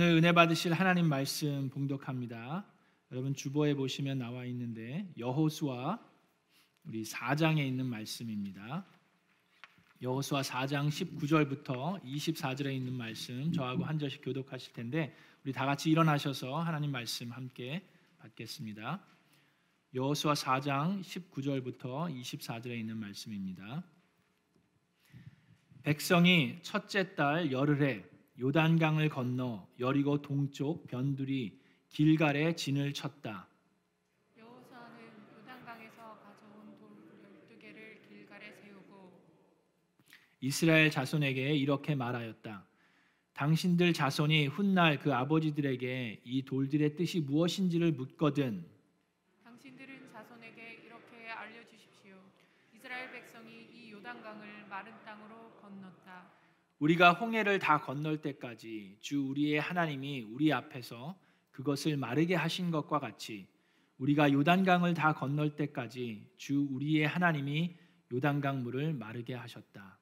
오늘 은혜 받으실 하나님 말씀 봉독합니다. 여러분 주보에 보시면 나와 있는데 여호수아 우리 4장에 있는 말씀입니다. 여호수아 4장 19절부터 24절에 있는 말씀 저하고 한 절씩 교독하실 텐데 우리 다 같이 일어나셔서 하나님 말씀 함께 받겠습니다. 여호수아 4장 19절부터 24절에 있는 말씀입니다. 백성이 첫째 달 열흘에 요단강을 건너 여리고 동쪽 변두리 길갈에 진을 쳤다. 여호수아는 요단강에서 가져온 돌 12개를 길갈에 세우고 이스라엘 자손에게 이렇게 말하였다. 당신들 자손이 훗날 그 아버지들에게 이 돌들의 뜻이 무엇인지를 묻거든 당신들은 자손에게 이렇게 알려 주십시오. 이스라엘 백성이 이 요단강을 마른 땅으로 건넜다. 우리가 홍해를 다 건널 때까지 주 우리의 하나님이 우리 앞에서 그것을 마르게 하신 것과 같이 우리가 요단강을 다 건널 때까지 주 우리의 하나님이 요단강 물을 마르게 하셨다.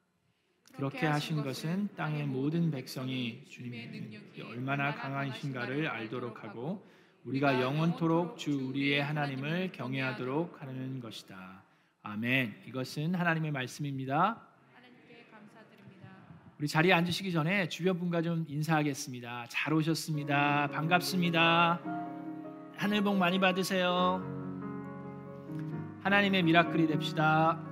그렇게 하신 것은 땅의 모든 백성이 주님의 능력이 얼마나 강하신가를 알도록 하고 우리가 영원토록 주 우리의 하나님을 경외하도록 하는 것이다. 아멘. 이것은 하나님의 말씀입니다. 하나님께 감사드립니다. 우리 자리에 앉으시기 전에 주변 분과 좀 인사하겠습니다. 잘 오셨습니다. 반갑습니다. 하늘 복 많이 받으세요. 하나님의 미라클이 됩시다.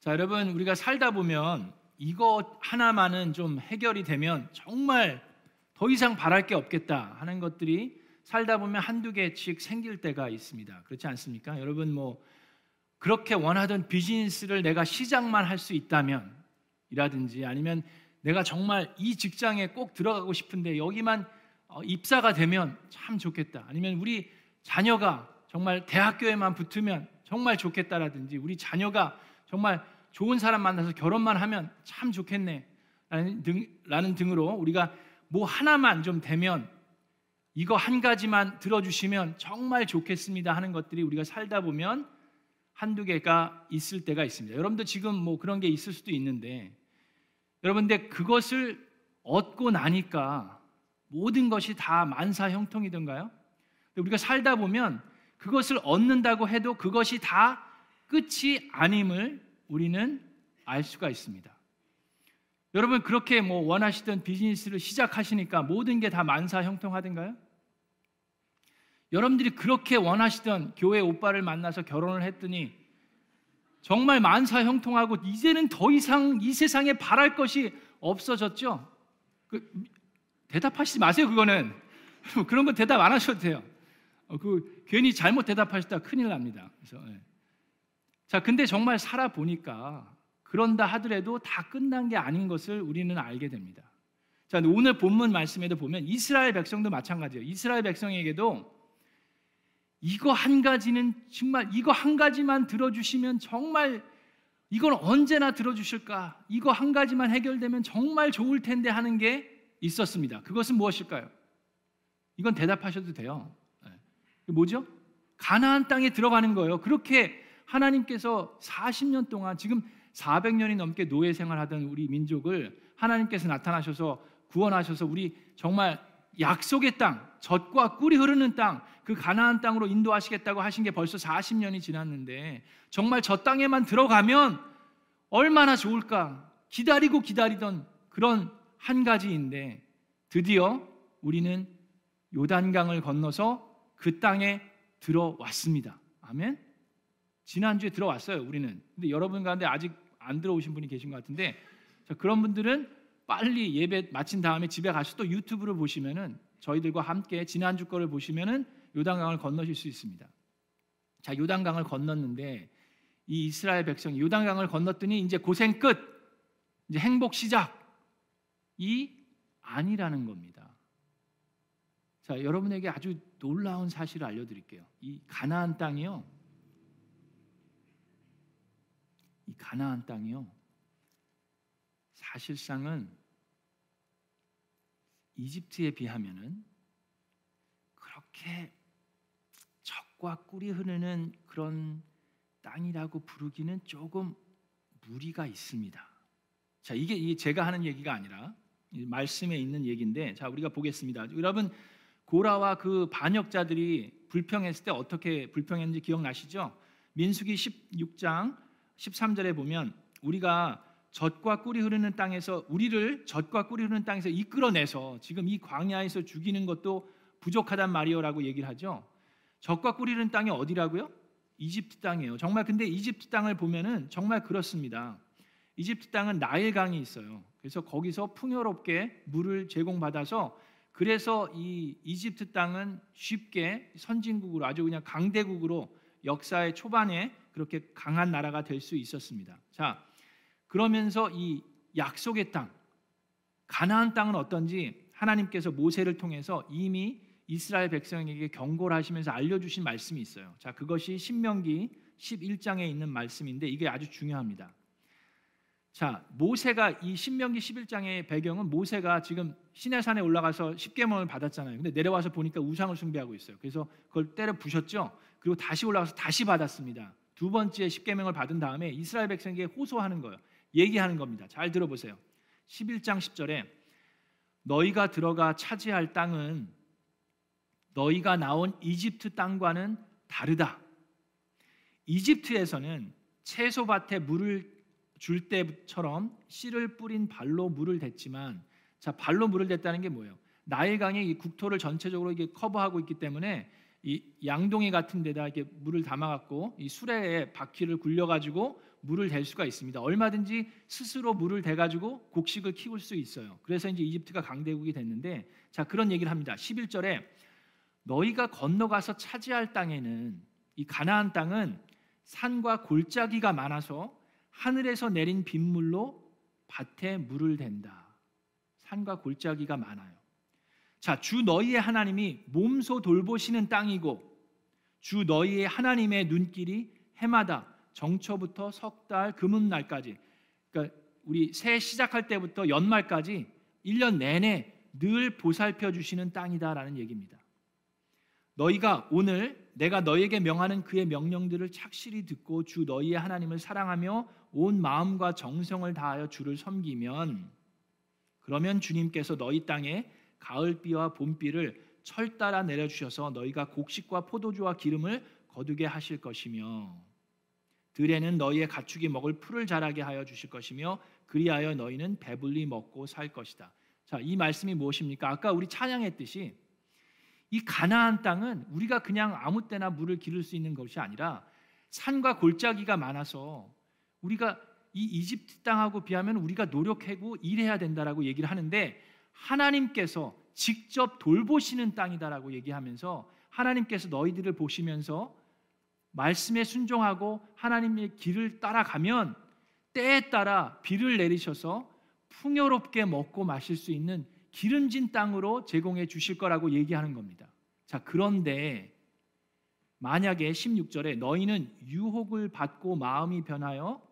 자, 여러분 우리가 살다 보면 이거 하나만은 좀 해결이 되면 정말 더 이상 바랄 게 없겠다 하는 것들이 살다 보면 한두 개씩 생길 때가 있습니다. 그렇지 않습니까? 여러분 뭐 그렇게 원하던 비즈니스를 내가 시작만 할 수 있다면 이라든지 아니면 내가 정말 이 직장에 꼭 들어가고 싶은데 여기만 어, 입사가 되면 참 좋겠다. 아니면 우리 자녀가 정말 대학교에만 붙으면 정말 좋겠다라든지 우리 자녀가 정말 좋은 사람 만나서 결혼만 하면 참 좋겠네. 라는, 등, 라는 등으로 우리가 뭐 하나만 좀 되면 이거 한 가지만 들어주시면 정말 좋겠습니다 하는 것들이 우리가 살다 보면 한두 개가 있을 때가 있습니다. 여러분도 지금 뭐 그런 게 있을 수도 있는데 여러분들 그것을 얻고 나니까 모든 것이 다 만사 형통이던가요? 우리가 살다 보면 그것을 얻는다고 해도 그것이 다 끝이 아님을 우리는 알 수가 있습니다. 여러분 그렇게 뭐 원하시던 비즈니스를 시작하시니까 모든 게 다 만사 형통하던가요? 여러분들이 그렇게 원하시던 교회 오빠를 만나서 결혼을 했더니 정말 만사 형통하고 이제는 더 이상 이 세상에 바랄 것이 없어졌죠? 그, 대답하시지 마세요 그거는 그런 거 대답 안 하셔도 돼요. 어, 그 괜히 잘못 대답하시다 큰일 납니다. 그래서 예. 자 근데 정말 살아 보니까 그런다 하더라도 다 끝난 게 아닌 것을 우리는 알게 됩니다. 자 오늘 본문 말씀에도 보면 이스라엘 백성도 마찬가지예요. 이스라엘 백성에게도 이거 한 가지는 정말 이거 한 가지만 들어주시면 정말 이건 언제나 들어주실까? 이거 한 가지만 해결되면 정말 좋을 텐데 하는 게 있었습니다. 그것은 무엇일까요? 이건 대답하셔도 돼요. 네. 뭐죠? 가나안 땅에 들어가는 거예요. 그렇게 하나님께서 40년 동안 지금 400년이 넘게 노예 생활하던 우리 민족을 하나님께서 나타나셔서 구원하셔서 우리 정말 약속의 땅, 젖과 꿀이 흐르는 땅, 그 가나안 땅으로 인도하시겠다고 하신 게 벌써 40년이 지났는데 정말 저 땅에만 들어가면 얼마나 좋을까 기다리고 기다리던 그런 한 가지인데 드디어 우리는 요단강을 건너서 그 땅에 들어왔습니다. 아멘. 지난주에 들어왔어요, 우리는. 근데 여러분 가운데 아직 안 들어오신 분이 계신 것 같은데 자, 그런 분들은 빨리 예배 마친 다음에 집에 가서 또 유튜브를 보시면은 저희들과 함께 지난주 거를 보시면은 요단강을 건너실 수 있습니다. 자, 요단강을 건넜는데 이 이스라엘 백성이 요단강을 건넜더니 이제 고생 끝. 이제 행복 시작. 이 아니라는 겁니다. 자, 여러분에게 아주 놀라운 사실을 알려 드릴게요. 이 가나안 땅이요. 이 가나안 땅이요. 사실상은 이집트에 비하면은 그렇게 젖과 꿀이 흐르는 그런 땅이라고 부르기는 조금 무리가 있습니다. 자, 이게, 이게 제가 하는 얘기가 아니라 말씀에 있는 얘기인데, 자 우리가 보겠습니다. 여러분 고라와 그 반역자들이 불평했을 때 어떻게 불평했는지 기억나시죠? 민수기 16장 13절에 보면 우리가 젖과 꿀이 흐르는 땅에서 우리를 젖과 꿀이 흐르는 땅에서 이끌어내서 지금 이 광야에서 죽이는 것도 부족하단 말이요라고 얘기를 하죠. 젖과 꿀이 흐르는 땅이 어디라고요? 이집트 땅이에요. 정말 근데 이집트 땅을 보면은 정말 그렇습니다. 이집트 땅은 나일강이 있어요. 그래서 거기서 풍요롭게 물을 제공받아서 그래서 이 이집트 땅은 쉽게 선진국으로 아주 그냥 강대국으로 역사의 초반에 그렇게 강한 나라가 될 수 있었습니다. 자, 그러면서 이 약속의 땅, 가나안 땅은 어떤지 하나님께서 모세를 통해서 이미 이스라엘 백성에게 경고를 하시면서 알려 주신 말씀이 있어요. 자, 그것이 신명기 11장에 있는 말씀인데 이게 아주 중요합니다. 자, 모세가 이 신명기 11장의 배경은 모세가 지금 시내산에 올라가서 십계명을 받았잖아요. 근데 내려와서 보니까 우상을 숭배하고 있어요. 그래서 그걸 때려 부셨죠. 그리고 다시 올라가서 다시 받았습니다. 두 번째 십계명을 받은 다음에 이스라엘 백성에게 호소하는 거예요. 얘기하는 겁니다. 잘 들어보세요. 11장 10절에 너희가 들어가 차지할 땅은 너희가 나온 이집트 땅과는 다르다. 이집트에서는 채소밭에 물을 줄 때처럼 씨를 뿌린 발로 물을 댔지만 자 발로 물을 댔다는 게 뭐예요? 나일강이 이 국토를 전체적으로 이게 커버하고 있기 때문에 이 양동이 같은 데다 이렇게 물을 담아갖고 이 수레에 바퀴를 굴려가지고 물을 댈 수가 있습니다. 얼마든지 스스로 물을 대가지고 곡식을 키울 수 있어요. 그래서 이제 이집트가 강대국이 됐는데 자 그런 얘기를 합니다. 11절에 너희가 건너가서 차지할 땅에는 이 가나안 땅은 산과 골짜기가 많아서 하늘에서 내린 빗물로 밭에 물을 댄다. 산과 골짜기가 많아요. 자, 주 너희의 하나님이 몸소 돌보시는 땅이고 주 너희의 하나님의 눈길이 해마다 정초부터 석 달 금음날까지 그러니까 우리 새 시작할 때부터 연말까지 1년 내내 늘 보살펴 주시는 땅이다라는 얘기입니다. 너희가 오늘 내가 너희에게 명하는 그의 명령들을 착실히 듣고 주 너희의 하나님을 사랑하며 온 마음과 정성을 다하여 주를 섬기면 그러면 주님께서 너희 땅에 가을비와 봄비를 철따라 내려주셔서 너희가 곡식과 포도주와 기름을 거두게 하실 것이며 들에는 너희의 가축이 먹을 풀을 자라게 하여 주실 것이며 그리하여 너희는 배불리 먹고 살 것이다. 자, 이 말씀이 무엇입니까? 아까 우리 찬양했듯이 이 가나안 땅은 우리가 그냥 아무 때나 물을 기를 수 있는 것이 아니라 산과 골짜기가 많아서 우리가 이 이집트 땅하고 비하면 우리가 노력하고 일해야 된다라고 얘기를 하는데 하나님께서 직접 돌보시는 땅이다라고 얘기하면서 하나님께서 너희들을 보시면서 말씀에 순종하고 하나님의 길을 따라가면 때에 따라 비를 내리셔서 풍요롭게 먹고 마실 수 있는 기름진 땅으로 제공해 주실 거라고 얘기하는 겁니다. 자, 그런데 만약에 16절에 너희는 유혹을 받고 마음이 변하여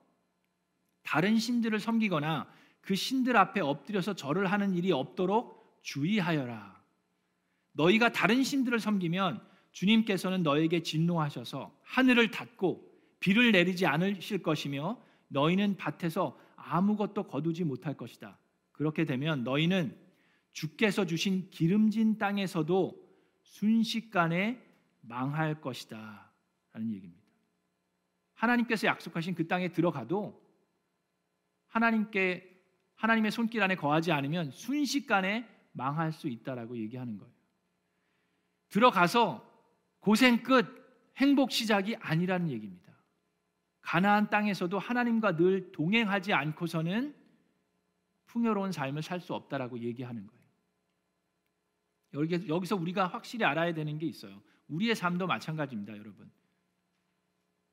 다른 신들을 섬기거나 그 신들 앞에 엎드려서 절을 하는 일이 없도록 주의하여라. 너희가 다른 신들을 섬기면 주님께서는 너에게 진노하셔서 하늘을 닫고 비를 내리지 않으실 것이며 너희는 밭에서 아무것도 거두지 못할 것이다. 그렇게 되면 너희는 주께서 주신 기름진 땅에서도 순식간에 망할 것이다. 라는 얘기입니다. 하나님께서 약속하신 그 땅에 들어가도 하나님께 하나님의 손길 안에 거하지 않으면 순식간에 망할 수 있다라고 얘기하는 거예요. 들어가서 고생 끝 행복 시작이 아니라는 얘기입니다. 가나안 땅에서도 하나님과 늘 동행하지 않고서는 풍요로운 삶을 살 수 없다라고 얘기하는 거예요. 여기, 여기서 우리가 확실히 알아야 되는 게 있어요. 우리의 삶도 마찬가지입니다, 여러분.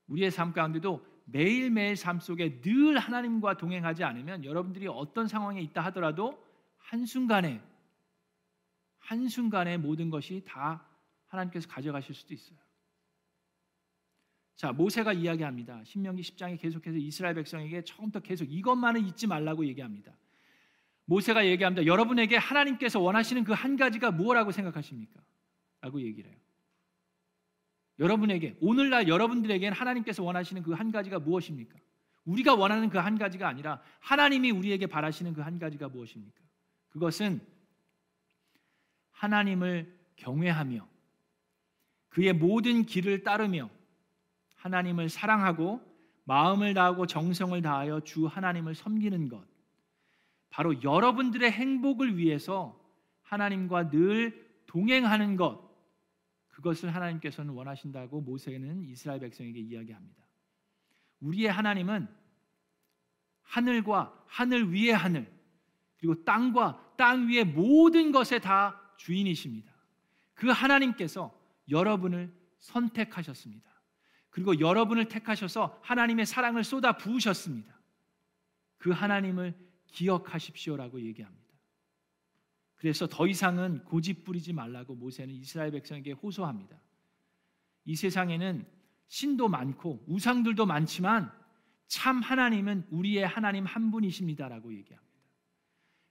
우리의 삶 가운데도 매일매일 삶 속에 늘 하나님과 동행하지 않으면 여러분들이 어떤 상황에 있다 하더라도 한순간에 한순간에 모든 것이 다 하나님께서 가져가실 수도 있어요. 자, 모세가 이야기합니다. 신명기 10장에 계속해서 이스라엘 백성에게 처음부터 계속 이것만은 잊지 말라고 얘기합니다. 모세가 얘기합니다. 여러분에게 하나님께서 원하시는 그 한 가지가 무엇라고 생각하십니까? 라고 얘기를 해요. 여러분에게 오늘날 여러분들에게는 하나님께서 원하시는 그 한 가지가 무엇입니까? 우리가 원하는 그 한 가지가 아니라 하나님이 우리에게 바라시는 그 한 가지가 무엇입니까? 그것은 하나님을 경외하며 그의 모든 길을 따르며 하나님을 사랑하고 마음을 다하고 정성을 다하여 주 하나님을 섬기는 것. 바로 여러분들의 행복을 위해서 하나님과 늘 동행하는 것. 그것을 하나님께서는 원하신다고 모세는 이스라엘 백성에게 이야기합니다. 우리의 하나님은 하늘과 하늘 위의 하늘 그리고 땅과 땅 위의 모든 것에 다 주인이십니다. 그 하나님께서 여러분을 선택하셨습니다. 그리고 여러분을 택하셔서 하나님의 사랑을 쏟아 부으셨습니다. 그 하나님을 기억하십시오라고 얘기합니다. 그래서 더 이상은 고집 부리지 말라고 모세는 이스라엘 백성에게 호소합니다. 이 세상에는 신도 많고 우상들도 많지만 참 하나님은 우리의 하나님 한 분이십니다라고 얘기합니다.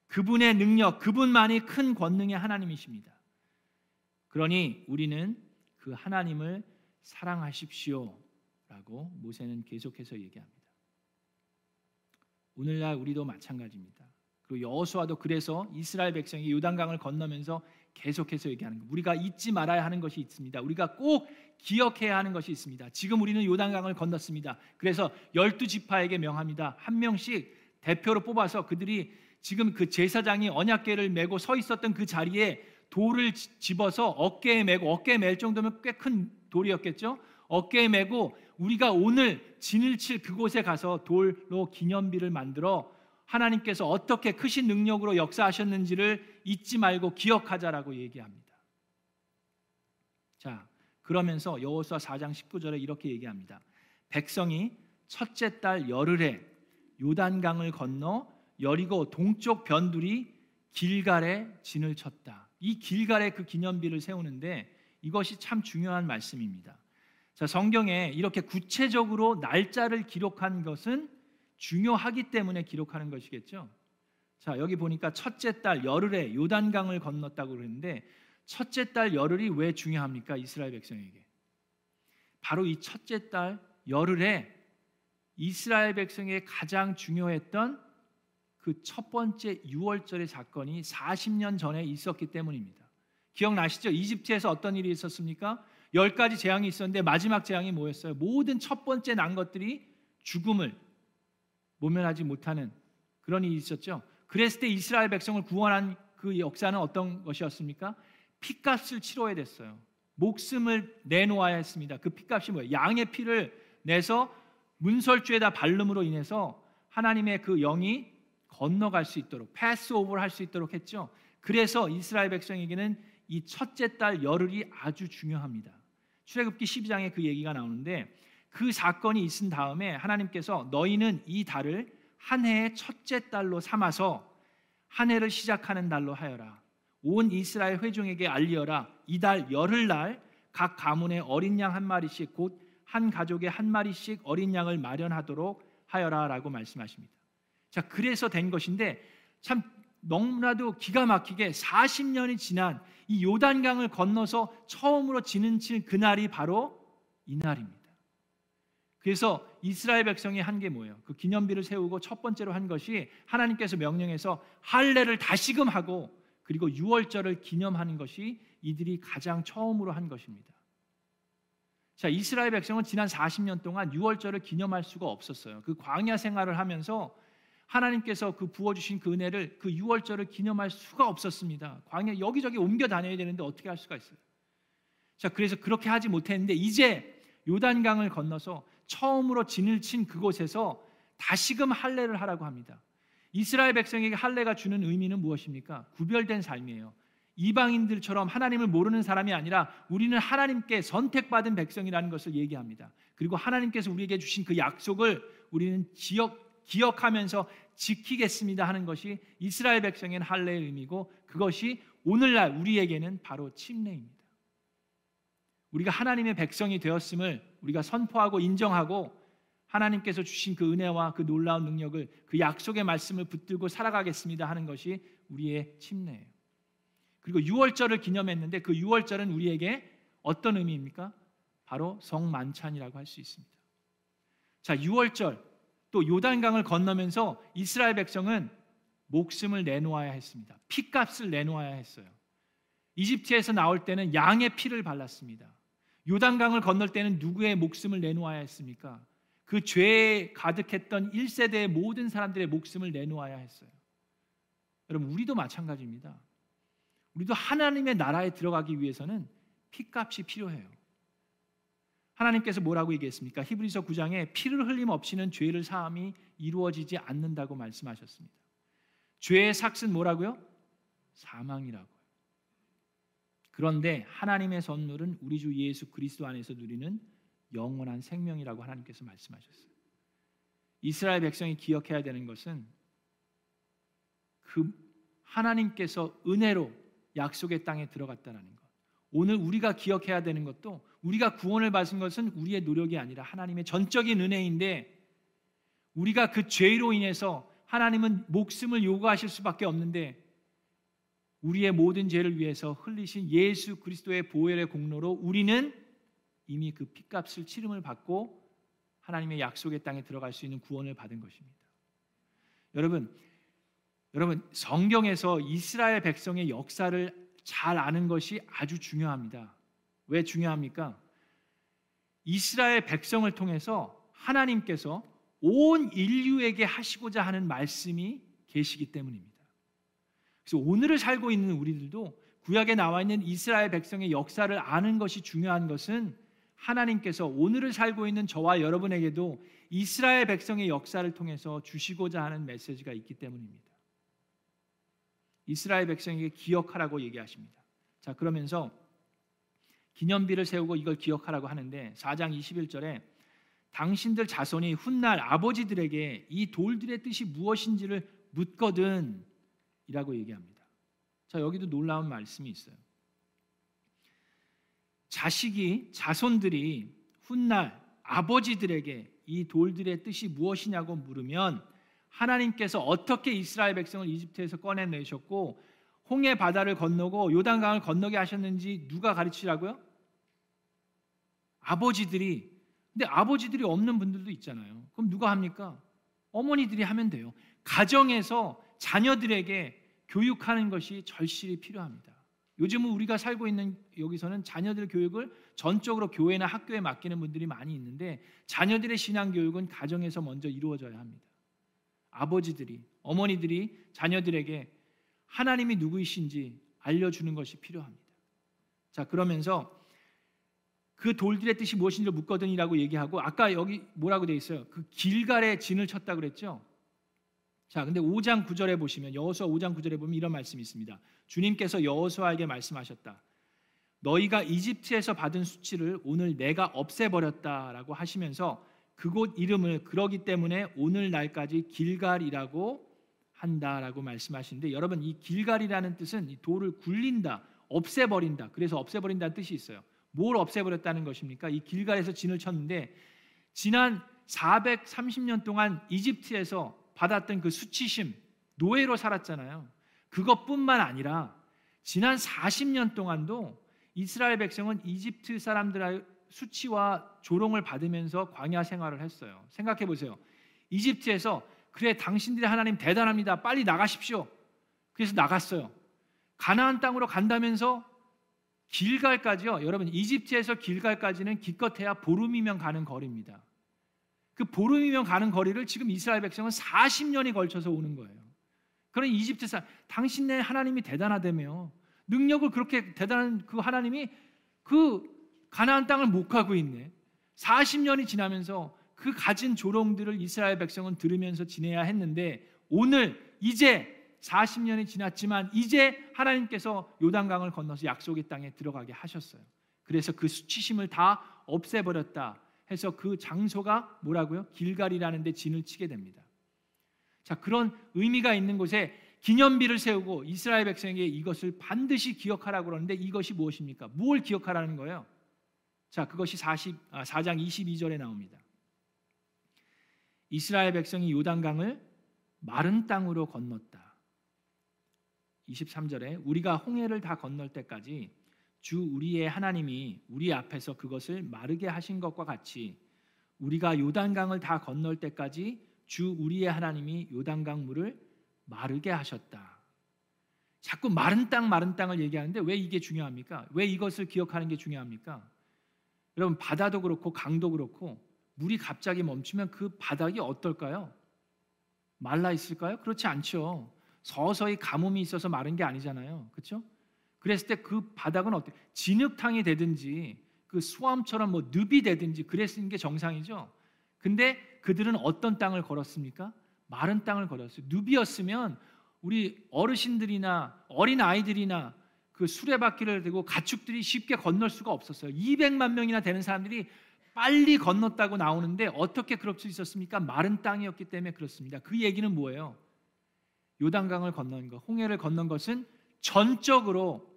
그분의 능력, 그분만이 큰 권능의 하나님이십니다. 그러니 우리는 그 하나님을 사랑하십시오라고 모세는 계속해서 얘기합니다. 오늘날 우리도 마찬가지입니다. 그리고 여호수아도 그래서 이스라엘 백성이 요단강을 건너면서 계속해서 얘기하는 거. 우리가 잊지 말아야 하는 것이 있습니다. 우리가 꼭 기억해야 하는 것이 있습니다. 지금 우리는 요단강을 건넜습니다. 그래서 열두 지파에게 명합니다. 한 명씩 대표로 뽑아서 그들이 지금 그 제사장이 언약궤를 메고 서 있었던 그 자리에 돌을 집어서 어깨에 메고 어깨에 멜 정도면 꽤 큰 돌이었겠죠. 어깨에 메고 우리가 오늘 진을 칠 그곳에 가서 돌로 기념비를 만들어 하나님께서 어떻게 크신 능력으로 역사하셨는지를 잊지 말고 기억하자라고 얘기합니다. 자, 그러면서 여호수아 4장 19절에 이렇게 얘기합니다. 백성이 첫째 달 열흘에 요단강을 건너 여리고 동쪽 변두리 길갈에 진을 쳤다. 이 길갈에 그 기념비를 세우는데 이것이 참 중요한 말씀입니다. 자, 성경에 이렇게 구체적으로 날짜를 기록한 것은 중요하기 때문에 기록하는 것이겠죠. 자, 여기 보니까 첫째 달 열흘에 요단강을 건넜다고 그러는데 첫째 달 열흘이 왜 중요합니까? 이스라엘 백성에게. 바로 이 첫째 달 열흘에 이스라엘 백성에게 가장 중요했던 그 첫 번째 유월절의 사건이 40년 전에 있었기 때문입니다. 기억나시죠? 이집트에서 어떤 일이 있었습니까? 열 가지 재앙이 있었는데 마지막 재앙이 뭐였어요? 모든 첫 번째 난 것들이 죽음을 모면하지 못하는 그런 일이 있었죠. 그랬을 때 이스라엘 백성을 구원한 그 역사는 어떤 것이었습니까? 피값을 치러야 됐어요. 목숨을 내놓아야 했습니다. 그 피값이 뭐예요? 양의 피를 내서 문설주에다 바름으로 인해서 하나님의 그 영이 건너갈 수 있도록 패스 오버를 할 수 있도록 했죠. 그래서 이스라엘 백성에게는 이 첫째 달 열흘이 아주 중요합니다. 출애굽기 12장에 그 얘기가 나오는데 그 사건이 있은 다음에 하나님께서 너희는 이 달을 한 해의 첫째 달로 삼아서 한 해를 시작하는 달로 하여라. 온 이스라엘 회중에게 알리어라. 이달 열흘날 각 가문의 어린 양 한 마리씩 곧 한 가족의 한 마리씩 어린 양을 마련하도록 하여라라고 말씀하십니다. 자, 그래서 된 것인데 참 너무나도 기가 막히게 40년이 지난 이 요단강을 건너서 처음으로 지는 칠 그날이 바로 이날입니다. 그래서 이스라엘 백성이 한 게 뭐예요? 그 기념비를 세우고 첫 번째로 한 것이 하나님께서 명령해서 할례를 다시금 하고 그리고 유월절을 기념하는 것이 이들이 가장 처음으로 한 것입니다. 자, 이스라엘 백성은 지난 40년 동안 유월절을 기념할 수가 없었어요. 그 광야 생활을 하면서 하나님께서 그 부어 주신 그 은혜를 그 유월절을 기념할 수가 없었습니다. 광야 여기저기 옮겨 다녀야 되는데 어떻게 할 수가 있어요? 자, 그래서 그렇게 하지 못했는데 이제 요단강을 건너서 처음으로 진을 친 그곳에서 다시금 할례를 하라고 합니다. 이스라엘 백성에게 할례가 주는 의미는 무엇입니까? 구별된 삶이에요. 이방인들처럼 하나님을 모르는 사람이 아니라 우리는 하나님께 선택받은 백성이라는 것을 얘기합니다. 그리고 하나님께서 우리에게 주신 그 약속을 우리는 기억, 기억하면서 지키겠습니다 하는 것이 이스라엘 백성의 할례의 의미고 그것이 오늘날 우리에게는 바로 침례입니다. 우리가 하나님의 백성이 되었음을 우리가 선포하고 인정하고 하나님께서 주신 그 은혜와 그 놀라운 능력을 그 약속의 말씀을 붙들고 살아가겠습니다 하는 것이 우리의 침례예요. 그리고 6월절을 기념했는데 그 6월절은 우리에게 어떤 의미입니까? 바로 성만찬이라고 할 수 있습니다. 자, 6월절 또 요단강을 건너면서 이스라엘 백성은 목숨을 내놓아야 했습니다. 피값을 내놓아야 했어요. 이집트에서 나올 때는 양의 피를 발랐습니다. 요단강을 건널 때는 누구의 목숨을 내놓아야 했습니까? 그 죄에 가득했던 1세대의 모든 사람들의 목숨을 내놓아야 했어요. 여러분, 우리도 마찬가지입니다. 우리도 하나님의 나라에 들어가기 위해서는 피값이 필요해요. 하나님께서 뭐라고 얘기했습니까? 히브리서 9장에 피를 흘림 없이는 죄를 사함이 이루어지지 않는다고 말씀하셨습니다. 죄의 삭은 뭐라고요? 사망이라고요. 그런데 하나님의 선물은 우리 주 예수 그리스도 안에서 누리는 영원한 생명이라고 하나님께서 말씀하셨어요. 이스라엘 백성이 기억해야 되는 것은 그 하나님께서 은혜로 약속의 땅에 들어갔다라는 것. 오늘 우리가 기억해야 되는 것도 우리가 구원을 받은 것은 우리의 노력이 아니라 하나님의 전적인 은혜인데 우리가 그 죄로 인해서 하나님은 목숨을 요구하실 수밖에 없는데 우리의 모든 죄를 위해서 흘리신 예수 그리스도의 보혈의 공로로 우리는 이미 그 피값을 치름을 받고 하나님의 약속의 땅에 들어갈 수 있는 구원을 받은 것입니다. 여러분, 여러분 성경에서 이스라엘 백성의 역사를 잘 아는 것이 아주 중요합니다. 왜 중요합니까? 이스라엘 백성을 통해서 하나님께서 온 인류에게 하시고자 하는 말씀이 계시기 때문입니다. 그래서 오늘을 살고 있는 우리들도 구약에 나와 있는 이스라엘 백성의 역사를 아는 것이 중요한 것은 하나님께서 오늘을 살고 있는 저와 여러분에게도 이스라엘 백성의 역사를 통해서 주시고자 하는 메시지가 있기 때문입니다. 이스라엘 백성에게 기억하라고 얘기하십니다. 자, 그러면서 기념비를 세우고 이걸 기억하라고 하는데 4장 21절에 당신들 자손이 훗날 아버지들에게 이 돌들의 뜻이 무엇인지를 묻거든 이라고 얘기합니다. 자, 여기도 놀라운 말씀이 있어요. 자식이 자손들이 훗날 아버지들에게 이 돌들의 뜻이 무엇이냐고 물으면 하나님께서 어떻게 이스라엘 백성을 이집트에서 꺼내내셨고 홍해 바다를 건너고 요단강을 건너게 하셨는지 누가 가르치라고요? 아버지들이 근데 아버지들이 없는 분들도 있잖아요. 그럼 누가 합니까? 어머니들이 하면 돼요. 가정에서 자녀들에게 교육하는 것이 절실히 필요합니다. 요즘은 우리가 살고 있는 여기서는 자녀들 교육을 전적으로 교회나 학교에 맡기는 분들이 많이 있는데 자녀들의 신앙 교육은 가정에서 먼저 이루어져야 합니다. 아버지들이 어머니들이 자녀들에게 하나님이 누구이신지 알려주는 것이 필요합니다. 자 그러면서 그 돌들의 뜻이 무엇인지를 묻거든이라고 얘기하고 아까 여기 뭐라고 돼 있어요? 그 길갈에 진을 쳤다 그랬죠? 자, 근데 5장 9절에 보시면 여호수아 5장 9절에 보면 이런 말씀이 있습니다. 주님께서 여호수아에게 말씀하셨다. 너희가 이집트에서 받은 수치를 오늘 내가 없애버렸다라고 하시면서 그곳 이름을 그러기 때문에 오늘 날까지 길갈이라고 한다라고 말씀하시는데 여러분 이 길갈이라는 뜻은 이 돌을 굴린다, 없애버린다. 그래서 없애버린다는 뜻이 있어요. 뭘 없애버렸다는 것입니까? 이 길갈에서 진을 쳤는데 지난 430년 동안 이집트에서 받았던 그 수치심, 노예로 살았잖아요. 그것뿐만 아니라 지난 40년 동안도 이스라엘 백성은 이집트 사람들의 수치와 조롱을 받으면서 광야 생활을 했어요. 생각해 보세요. 이집트에서 그래 당신들의 하나님 대단합니다. 빨리 나가십시오. 그래서 나갔어요. 가나안 땅으로 간다면서 길갈까지요. 여러분 이집트에서 길갈까지는 기껏해야 보름이면 가는 거리입니다. 그 보름이면 가는 거리를 지금 이스라엘 백성은 40년이 걸쳐서 오는 거예요. 그런 이집트 사 당신네 하나님이 대단하다며 능력을 그렇게 대단한 그 하나님이 그 가나안 땅을 못 가고 있네. 40년이 지나면서 그 가진 조롱들을 이스라엘 백성은 들으면서 지내야 했는데 오늘 이제 40년이 지났지만 이제 하나님께서 요단강을 건너서 약속의 땅에 들어가게 하셨어요. 그래서 그 수치심을 다 없애버렸다. 해서 그 장소가 뭐라고요? 길갈이라는 데 진을 치게 됩니다. 자, 그런 의미가 있는 곳에 기념비를 세우고 이스라엘 백성에게 이것을 반드시 기억하라고 그러는데 이것이 무엇입니까? 뭘 기억하라는 거예요? 자, 그것이 40, 아, 4장 22절에 나옵니다. 이스라엘 백성이 요단강을 마른 땅으로 건넜다. 23절에 우리가 홍해를 다 건널 때까지 주 우리의 하나님이 우리 앞에서 그것을 마르게 하신 것과 같이 우리가 요단강을 다 건널 때까지 주 우리의 하나님이 요단강 물을 마르게 하셨다. 자꾸 마른 땅 마른 땅을 얘기하는데 왜 이게 중요합니까? 왜 이것을 기억하는 게 중요합니까? 여러분 바다도 그렇고 강도 그렇고 물이 갑자기 멈추면 그 바닥이 어떨까요? 말라 있을까요? 그렇지 않죠. 서서히 가뭄이 있어서 마른 게 아니잖아요. 그렇죠? 그랬을 때 그 바닥은 어때? 진흙탕이 되든지 그 수암처럼 뭐 늪이 되든지 그랬는 게 정상이죠. 근데 그들은 어떤 땅을 걸었습니까? 마른 땅을 걸었어요. 늪이었으면 우리 어르신들이나 어린 아이들이나 그 수레바퀴를 들고 가축들이 쉽게 건널 수가 없었어요. 200만 명이나 되는 사람들이 빨리 건넜다고 나오는데 어떻게 그럴 수 있었습니까? 마른 땅이었기 때문에 그렇습니다. 그 얘기는 뭐예요? 요단강을 건넌 것, 홍해를 건넌 것은 전적으로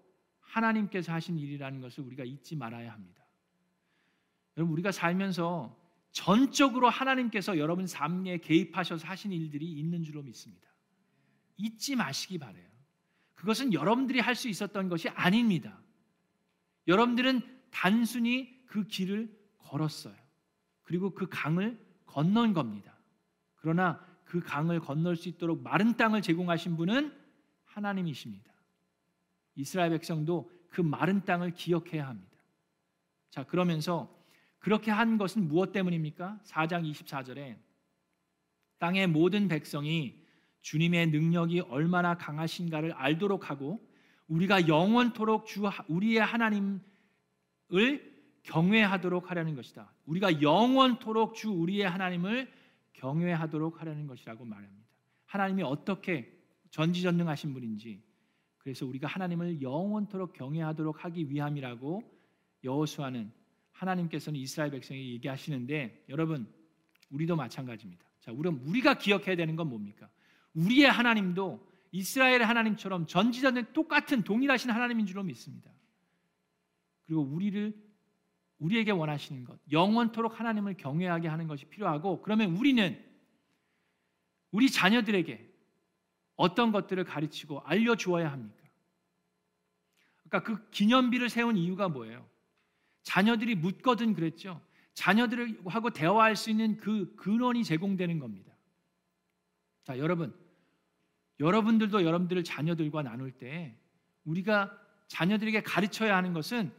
하나님께서 하신 일이라는 것을 우리가 잊지 말아야 합니다. 여러분 우리가 살면서 전적으로 하나님께서 여러분 삶에 개입하셔서 하신 일들이 있는 줄로 믿습니다. 잊지 마시기 바래요. 그것은 여러분들이 할 수 있었던 것이 아닙니다. 여러분들은 단순히 그 길을 걸었어요. 그리고 그 강을 건넌 겁니다. 그러나 그 강을 건널 수 있도록 마른 땅을 제공하신 분은 하나님이십니다. 이스라엘 백성도 그 마른 땅을 기억해야 합니다. 자, 그러면서 그렇게 한 것은 무엇 때문입니까? 4장 24절에 땅의 모든 백성이 주님의 능력이 얼마나 강하신가를 알도록 하고 우리가 영원토록 주 우리의 하나님을 경외하도록 하려는 것이다. 우리가 영원토록 주 우리의 하나님을 경외하도록 하려는 것이라고 말합니다. 하나님이 어떻게 전지전능하신 분인지 그래서 우리가 하나님을 영원토록 경외하도록 하기 위함이라고 여호수아는 하나님께서는 이스라엘 백성에게 얘기하시는데 여러분 우리도 마찬가지입니다. 자, 우리는 우리가 기억해야 되는 건 뭡니까? 우리의 하나님도 이스라엘의 하나님처럼 전지전능 똑같은 동일하신 하나님인 줄로 믿습니다. 그리고 우리를 우리에게 원하시는 것, 영원토록 하나님을 경외하게 하는 것이 필요하고 그러면 우리는 우리 자녀들에게 어떤 것들을 가르치고 알려 주어야 합니까? 그러니까 그 기념비를 세운 이유가 뭐예요? 자녀들이 묻거든 그랬죠. 자녀들하고 대화할 수 있는 그 근원이 제공되는 겁니다. 자, 여러분. 여러분들도 여러분들을 자녀들과 나눌 때 우리가 자녀들에게 가르쳐야 하는 것은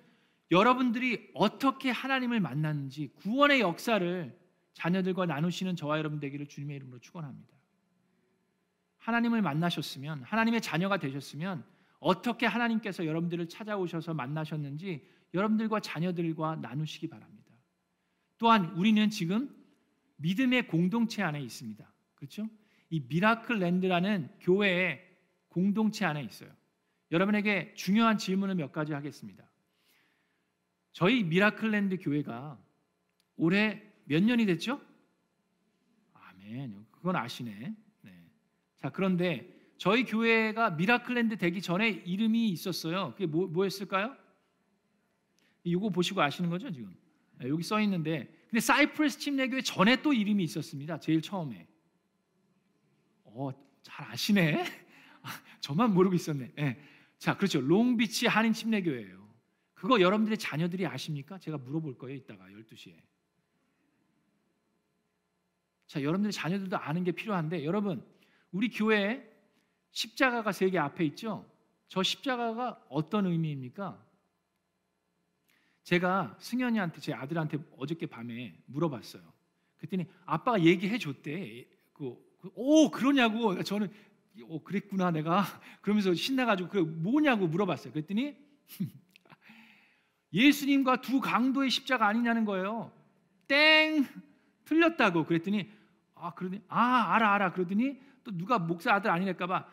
여러분들이 어떻게 하나님을 만났는지 구원의 역사를 자녀들과 나누시는 저와 여러분 되기를 주님의 이름으로 축원합니다. 하나님을 만나셨으면 하나님의 자녀가 되셨으면 어떻게 하나님께서 여러분들을 찾아오셔서 만나셨는지 여러분들과 자녀들과 나누시기 바랍니다. 또한 우리는 지금 믿음의 공동체 안에 있습니다. 그렇죠? 이 미라클 랜드라는 교회의 공동체 안에 있어요. 여러분에게 중요한 질문을 몇 가지 하겠습니다. 저희 미라클 랜드 교회가 올해 몇 년이 됐죠? 아멘. 그건 아시네. 네. 자, 그런데 저희 교회가 미라클랜드 되기 전에 이름이 있었어요. 그게 뭐, 뭐였을까요? 이거 보시고 아시는 거죠, 지금? 네, 여기 써 있는데. 근데 사이프레스 침례교회 전에 또 이름이 있었습니다. 제일 처음에. 어, 잘 아시네. 저만 모르고 있었네. 네. 자, 그렇죠. 롱비치 한인 침례교회예요. 그거 여러분들의 자녀들이 아십니까? 제가 물어볼 거예요, 이따가 12시에. 자, 여러분들의 자녀들도 아는 게 필요한데 여러분, 우리 교회에 십자가가 세 개 앞에 있죠? 저 십자가가 어떤 의미입니까? 제가 승현이한테 제 아들한테 어저께 밤에 물어봤어요. 그랬더니 아빠가 얘기해 줬대. 그, 그, 오 그러냐고 저는 오 그랬구나 내가 그러면서 신나가지고 그 뭐냐고 물어봤어요. 그랬더니 예수님과 두 강도의 십자가 아니냐는 거예요. 땡 틀렸다고 그랬더니 아 그러더니 아 알아 알아 그러더니 또 누가 목사 아들 아니랄까봐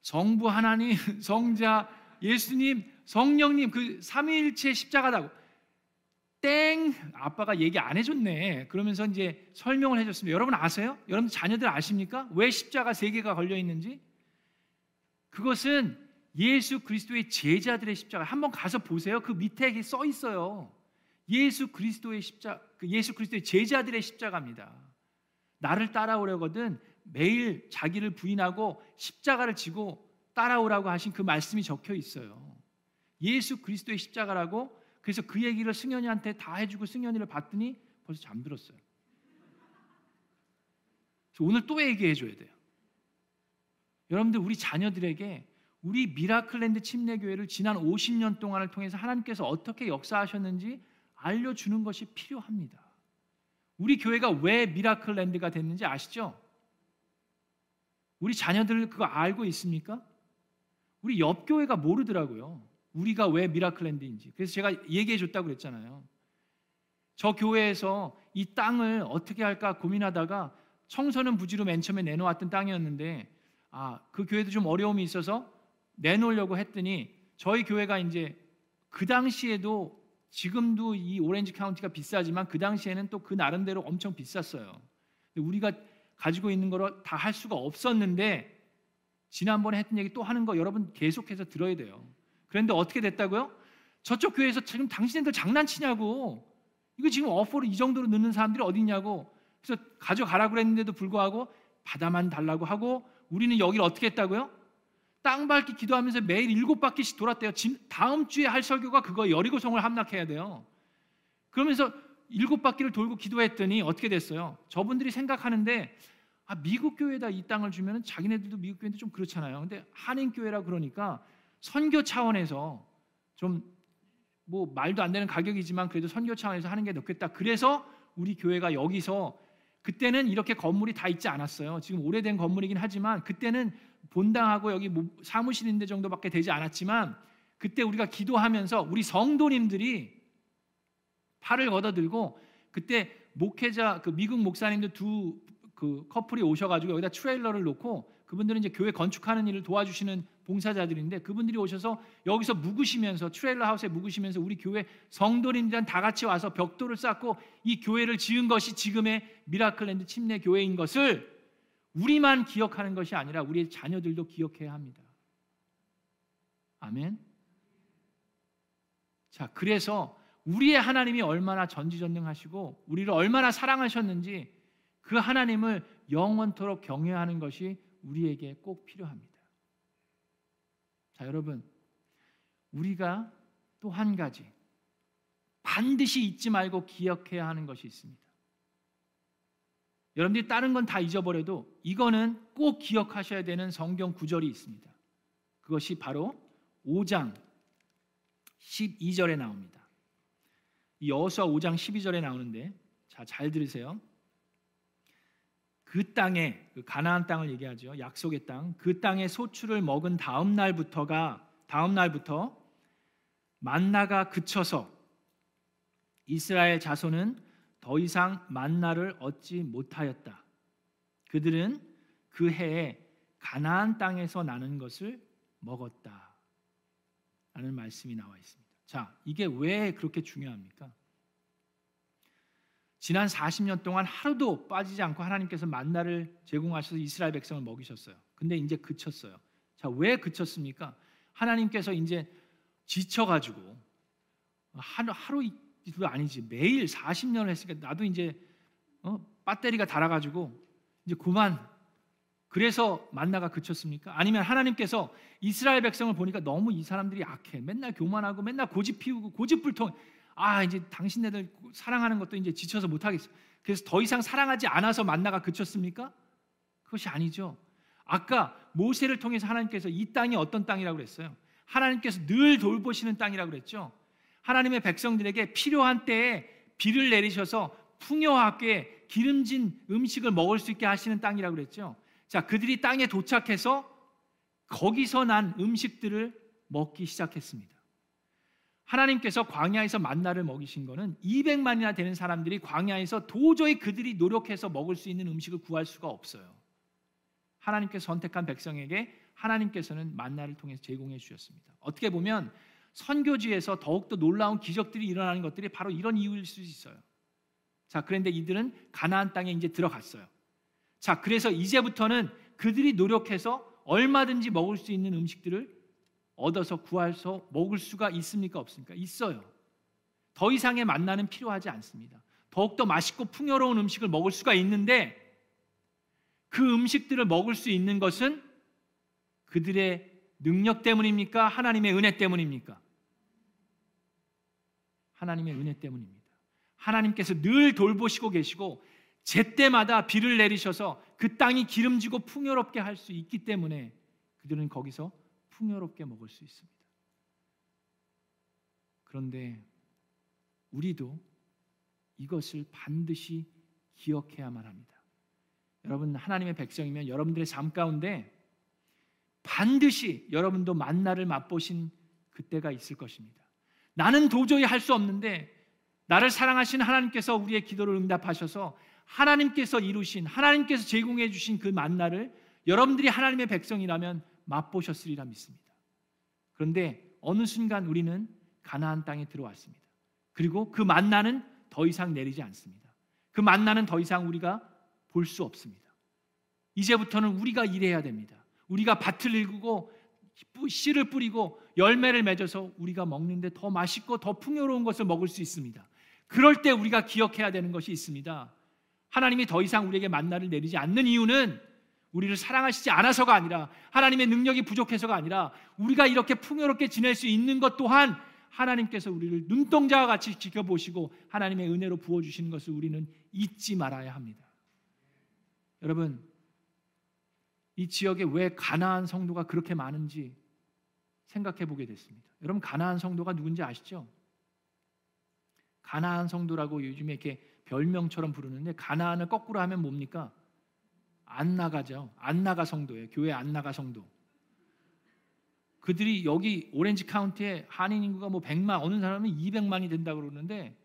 정부 하나님 성자 예수님 성령님 그 삼위일체 십자가다고 땡 아빠가 얘기 안 해줬네 그러면서 이제 설명을 해줬습니다 여러분 아세요? 여러분 자녀들 아십니까? 왜 십자가 세 개가 걸려 있는지 그것은 예수 그리스도의 제자들의 십자가 한번 가서 보세요. 그 밑에 써 있어요. 예수 그리스도의 십자 그 예수 그리스도의 제자들의 십자가입니다. 나를 따라오려거든 매일 자기를 부인하고 십자가를 지고 따라오라고 하신 그 말씀이 적혀 있어요. 예수 그리스도의 십자가라고 그래서 그 얘기를 승현이한테 다 해주고 승현이를 봤더니 벌써 잠들었어요. 오늘 또 얘기해 줘야 돼요. 여러분들 우리 자녀들에게 우리 미라클랜드 침례교회를 지난 50년 동안을 통해서 하나님께서 어떻게 역사하셨는지 알려주는 것이 필요합니다. 우리 교회가 왜 미라클랜드가 됐는지 아시죠? 우리 자녀들 그거 알고 있습니까? 우리 옆 교회가 모르더라고요. 우리가 왜 미라클랜드인지. 그래서 제가 얘기해 줬다고 그랬잖아요. 저 교회에서 이 땅을 어떻게 할까 고민하다가 청소는 부지로 맨 처음에 내놓았던 땅이었는데 아, 그 교회도 좀 어려움이 있어서 내놓으려고 했더니 저희 교회가 이제 그 당시에도 지금도 이 오렌지 카운티가 비싸지만 그 당시에는 또 그 나름대로 엄청 비쌌어요. 우리가 가지고 있는 거로 다 할 수가 없었는데 지난번에 했던 얘기 또 하는 거 여러분 계속해서 들어야 돼요. 그런데 어떻게 됐다고요? 저쪽 교회에서 지금 당신들 장난치냐고 이거 지금 어퍼를 이 정도로 넣는 사람들이 어디 있냐고 그래서 가져가라 그랬는데도 불구하고 받아만 달라고 하고 우리는 여기를 어떻게 했다고요? 땅 밟기 기도하면서 매일 일곱 바퀴씩 돌았대요. 다음 주에 할 설교가 그거 여리고성을 함락해야 돼요. 그러면서 일곱 바퀴를 돌고 기도했더니 어떻게 됐어요? 저분들이 생각하는데 아, 미국 교회에다 이 땅을 주면 자기네들도 미국 교회인데 좀 그렇잖아요. 근데 한인 교회라 그러니까 선교 차원에서 좀 뭐 말도 안 되는 가격이지만 그래도 선교 차원에서 하는 게 좋겠다. 그래서 우리 교회가 여기서 그때는 이렇게 건물이 다 있지 않았어요. 지금 오래된 건물이긴 하지만 그때는 본당하고 여기 뭐 사무실 인데 정도밖에 되지 않았지만 그때 우리가 기도하면서 우리 성도님들이 팔을 걷어들고 그때 목회자 그 미국 목사님들 두 그 커플이 오셔가지고 여기다 트레일러를 놓고 그분들은 이제 교회 건축하는 일을 도와주시는 봉사자들인데 그분들이 오셔서 여기서 묵으시면서 트레일러 하우스에 묵으시면서 우리 교회 성도님들 다 같이 와서 벽돌을 쌓고 이 교회를 지은 것이 지금의 미라클랜드 침례 교회인 것을 우리만 기억하는 것이 아니라 우리의 자녀들도 기억해야 합니다. 아멘. 자, 그래서 우리의 하나님이 얼마나 전지전능하시고 우리를 얼마나 사랑하셨는지 그 하나님을 영원토록 경외하는 것이 우리에게 꼭 필요합니다. 자, 여러분, 우리가 또 한 가지 반드시 잊지 말고 기억해야 하는 것이 있습니다. 여러분들이 다른 건 다 잊어버려도 이거는 꼭 기억하셔야 되는 성경 구절이 있습니다. 그것이 바로 5장 12절에 나옵니다. 이 여호수아 5장 12절에 나오는데 자, 잘 들으세요. 그 땅에 그 가나안 땅을 얘기하죠. 약속의 땅. 그 땅에 소출을 먹은 다음 날부터가 다음 날부터 만나가 그쳐서 이스라엘 자손은 더 이상 만나를 얻지 못하였다. 그들은 그 해에 가나안 땅에서 나는 것을 먹었다. 라는 말씀이 나와 있습니다. 자, 이게 왜 그렇게 중요합니까? 지난 40년 동안 하루도 빠지지 않고 하나님께서 만나를 제공하셔서 이스라엘 백성을 먹이셨어요. 근데 이제 그쳤어요. 자, 왜 그쳤습니까? 하나님께서 이제 지쳐 가지고 하루 하루도 아니지 매일 40년을 했으니까 나도 이제 어, 배터리가 닳아가지고 이제 그만 그래서 만나가 그쳤습니까? 아니면 하나님께서 이스라엘 백성을 보니까 너무 이 사람들이 악해 맨날 교만하고 맨날 고집 피우고 고집불통 아 이제 당신네들 사랑하는 것도 이제 지쳐서 못하겠어. 그래서 더 이상 사랑하지 않아서 만나가 그쳤습니까? 그것이 아니죠. 아까 모세를 통해서 하나님께서 이 땅이 어떤 땅이라고 그랬어요? 하나님께서 늘 돌보시는 땅이라고 그랬죠. 하나님의 백성들에게 필요한 때에 비를 내리셔서 풍요하게 기름진 음식을 먹을 수 있게 하시는 땅이라고 그랬죠. 자, 그들이 땅에 도착해서 거기서 난 음식들을 먹기 시작했습니다. 하나님께서 광야에서 만나를 먹이신 것은 200만이나 되는 사람들이 광야에서 도저히 그들이 노력해서 먹을 수 있는 음식을 구할 수가 없어요. 하나님께서 선택한 백성에게 하나님께서는 만나를 통해서 제공해 주셨습니다. 어떻게 보면 선교지에서 더욱더 놀라운 기적들이 일어나는 것들이 바로 이런 이유일 수 있어요. 자, 그런데 이들은 가나안 땅에 이제 들어갔어요. 자, 그래서 이제부터는 그들이 노력해서 얼마든지 먹을 수 있는 음식들을 얻어서 구할서 먹을 수가 있습니까 없습니까? 있어요. 더 이상의 만나는 필요하지 않습니다. 더욱더 맛있고 풍요로운 음식을 먹을 수가 있는데 그 음식들을 먹을 수 있는 것은 그들의 능력 때문입니까? 하나님의 은혜 때문입니까? 하나님의 은혜 때문입니다. 하나님께서 늘 돌보시고 계시고 제때마다 비를 내리셔서 그 땅이 기름지고 풍요롭게 할 수 있기 때문에 그들은 거기서 풍요롭게 먹을 수 있습니다. 그런데 우리도 이것을 반드시 기억해야만 합니다. 여러분 하나님의 백성이면 여러분들의 삶 가운데 반드시 여러분도 만나를 맛보신 그때가 있을 것입니다. 나는 도저히 할 수 없는데 나를 사랑하신 하나님께서 우리의 기도를 응답하셔서 하나님께서 이루신 하나님께서 제공해 주신 그 만나를 여러분들이 하나님의 백성이라면 맛보셨으리라 믿습니다. 그런데 어느 순간 우리는 가나안 땅에 들어왔습니다. 그리고 그 만나는 더 이상 내리지 않습니다. 그 만나는 더 이상 우리가 볼 수 없습니다. 이제부터는 우리가 일해야 됩니다. 우리가 밭을 일구고 씨를 뿌리고 열매를 맺어서 우리가 먹는데 더 맛있고 더 풍요로운 것을 먹을 수 있습니다. 그럴 때 우리가 기억해야 되는 것이 있습니다. 하나님이 더 이상 우리에게 만나를 내리지 않는 이유는 우리를 사랑하시지 않아서가 아니라 하나님의 능력이 부족해서가 아니라 우리가 이렇게 풍요롭게 지낼 수 있는 것 또한 하나님께서 우리를 눈동자와 같이 지켜보시고 하나님의 은혜로 부어주시는 것을 우리는 잊지 말아야 합니다. 여러분, 이 지역에 왜 가나안 성도가 그렇게 많은지 생각해 보게 됐습니다. 여러분, 가나안 성도가 누군지 아시죠? 가나안 성도라고 요즘에 이렇게 별명처럼 부르는데 가나안을 거꾸로 하면 뭡니까? 안 나가죠. 안 나가 성도예요. 교회 안 나가 성도. 그들이 여기 오렌지 카운티에 한인 인구가 뭐 100만 어느 사람은 200만이 된다 그러는데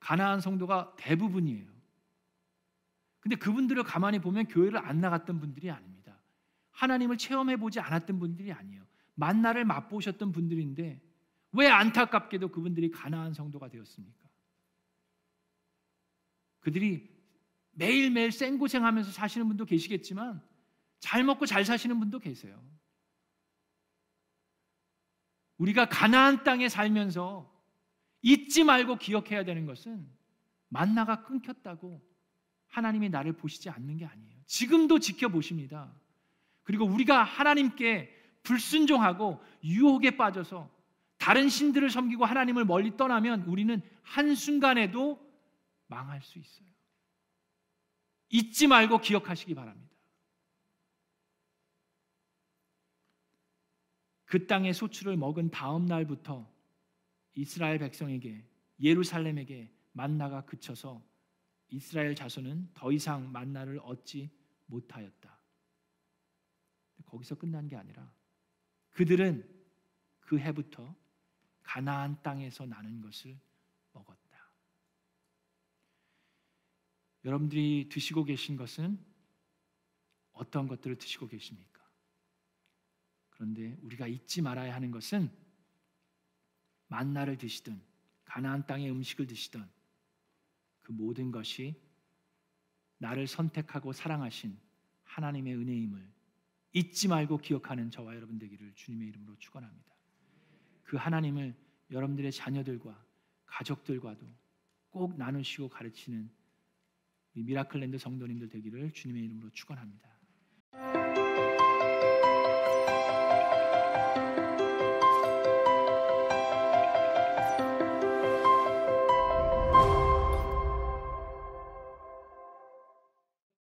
가나안 성도가 대부분이에요. 근데 그분들을 가만히 보면 교회를 안 나갔던 분들이 아닙니다. 하나님을 체험해 보지 않았던 분들이 아니에요. 만나를 맛보셨던 분들인데 왜 안타깝게도 그분들이 가나안 성도가 되었습니까? 그들이 매일매일 생고생하면서 사시는 분도 계시겠지만 잘 먹고 잘 사시는 분도 계세요. 우리가 가나안 땅에 살면서 잊지 말고 기억해야 되는 것은 만나가 끊겼다고 하나님이 나를 보시지 않는 게 아니에요. 지금도 지켜보십니다. 그리고 우리가 하나님께 불순종하고 유혹에 빠져서 다른 신들을 섬기고 하나님을 멀리 떠나면 우리는 한순간에도 망할 수 있어요. 잊지 말고 기억하시기 바랍니다. 그 땅의 소출을 먹은 다음 날부터 이스라엘 백성에게 예루살렘에게 만나가 그쳐서 이스라엘 자손은 더 이상 만나를 얻지 못하였다. 거기서 끝난 게 아니라 그들은 그 해부터 가나안 땅에서 나는 것을 먹었다. 여러분들이 드시고 계신 것은 어떤 것들을 드시고 계십니까? 그런데 우리가 잊지 말아야 하는 것은 만나를 드시든 가나안 땅의 음식을 드시든 그 모든 것이 나를 선택하고 사랑하신 하나님의 은혜임을 잊지 말고 기억하는 저와 여러분 되기를 주님의 이름으로 축원합니다. 그 하나님을 여러분들의 자녀들과 가족들과도 꼭 나누시고 가르치는 미라클랜드 성도님들 되기를 주님의 이름으로 축원합니다.